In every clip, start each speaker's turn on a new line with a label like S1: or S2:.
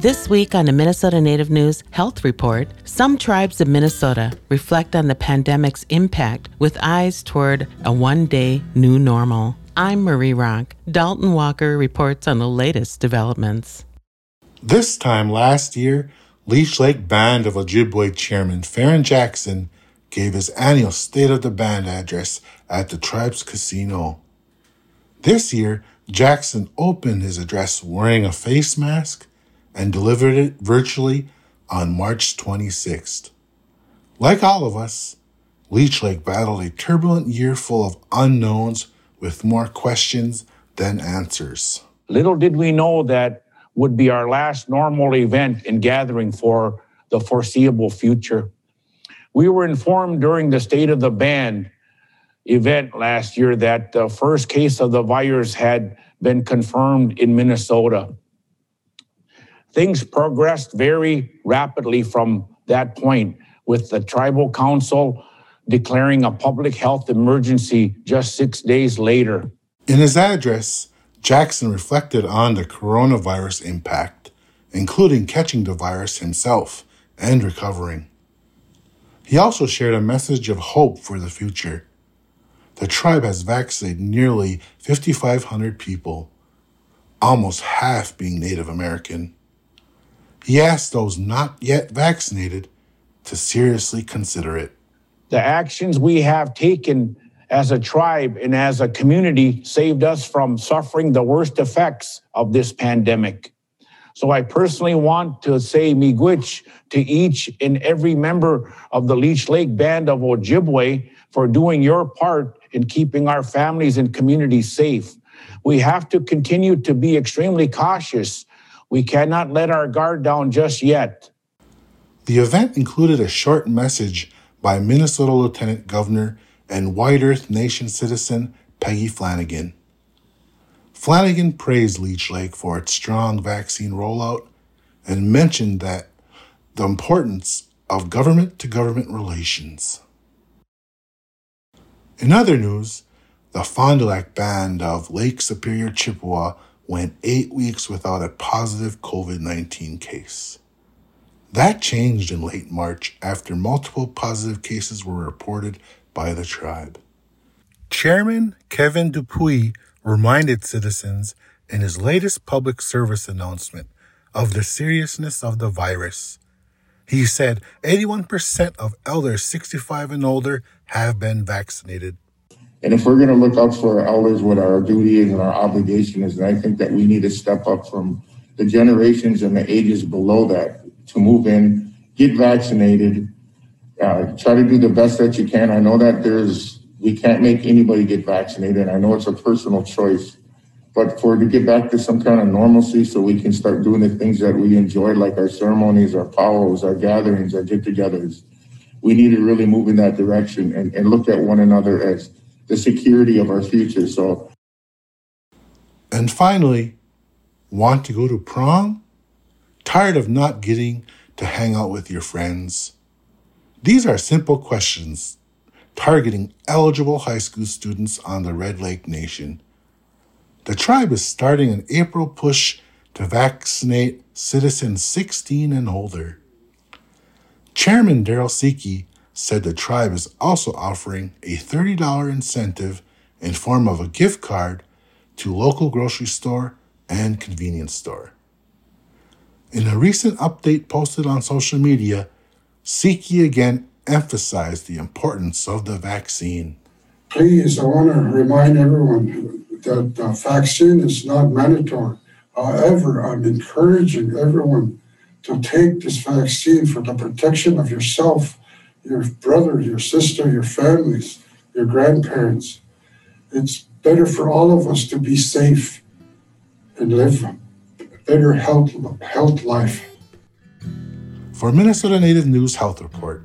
S1: This week on the Minnesota Native News Health Report, some tribes of Minnesota reflect on the pandemic's impact with eyes toward a one day new normal. I'm Marie Rock. Dalton Walker reports on the latest developments.
S2: This time last year, Leech Lake Band of Ojibwe Chairman Faron Jackson gave his annual State of the Band address at the tribe's casino. This year, Jackson opened his address wearing a face mask and delivered it virtually on March 26th. Like all of us, Leech Lake battled a turbulent year full of unknowns with more questions than answers.
S3: Little did we know that would be our last normal event and gathering for the foreseeable future. We were informed during the State of the Band event last year that the first case of the virus had been confirmed in Minnesota things progressed very rapidly from that point with the tribal council declaring a public health emergency just six days later.
S2: In his address, Jackson reflected on the coronavirus impact, including catching the virus himself and recovering. He also shared a message of hope for the future. The tribe has vaccinated nearly 5,500 people, almost half being Native American. He asked those not yet vaccinated to seriously consider it.
S3: The actions we have taken as a tribe and as a community saved us from suffering the worst effects of this pandemic. So I personally want to say miigwech to each and every member of the Leech Lake Band of Ojibwe for doing your part in keeping our families and communities safe. We have to continue to be extremely cautious we cannot let our guard down just yet.
S2: The event included a short message by Minnesota Lieutenant Governor and White Earth Nation citizen Peggy Flanagan. Flanagan praised Leech Lake for its strong vaccine rollout and mentioned that the importance of government to government relations. In other news, the Fond du Lac Band of Lake Superior Chippewa went eight weeks without a positive COVID 19 case. That changed in late March after multiple positive cases were reported by the tribe. Chairman Kevin Dupuis reminded citizens in his latest public service announcement of the seriousness of the virus. He said 81% of elders 65 and older have been vaccinated.
S4: And if we're going to look out for our elders, what our duty is and our obligation is, and I think that we need to step up from the generations and the ages below that to move in, get vaccinated, uh, try to do the best that you can. I know that there's, we can't make anybody get vaccinated. I know it's a personal choice, but for to get back to some kind of normalcy so we can start doing the things that we enjoy, like our ceremonies, our powwows, our gatherings, our get togethers, we need to really move in that direction and, and look at one another as the security of our future. So,
S2: and finally, want to go to prom? Tired of not getting to hang out with your friends? These are simple questions targeting eligible high school students on the Red Lake Nation. The tribe is starting an April push to vaccinate citizens 16 and older. Chairman Darrell Seki said the tribe is also offering a $30 incentive in form of a gift card to local grocery store and convenience store. In a recent update posted on social media, Seki again emphasized the importance of the vaccine.
S5: Please, I want to remind everyone that the vaccine is not mandatory. However, I'm encouraging everyone to take this vaccine for the protection of yourself your brother, your sister, your families, your grandparents. It's better for all of us to be safe and live a better health, health life.
S2: For Minnesota Native News Health Report,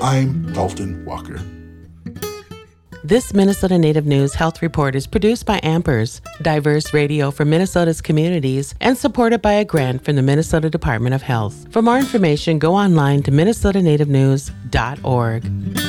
S2: I'm Dalton Walker.
S1: This Minnesota Native News Health Report is produced by Ampers, diverse radio for Minnesota's communities, and supported by a grant from the Minnesota Department of Health. For more information, go online to minnesotanativenews.org.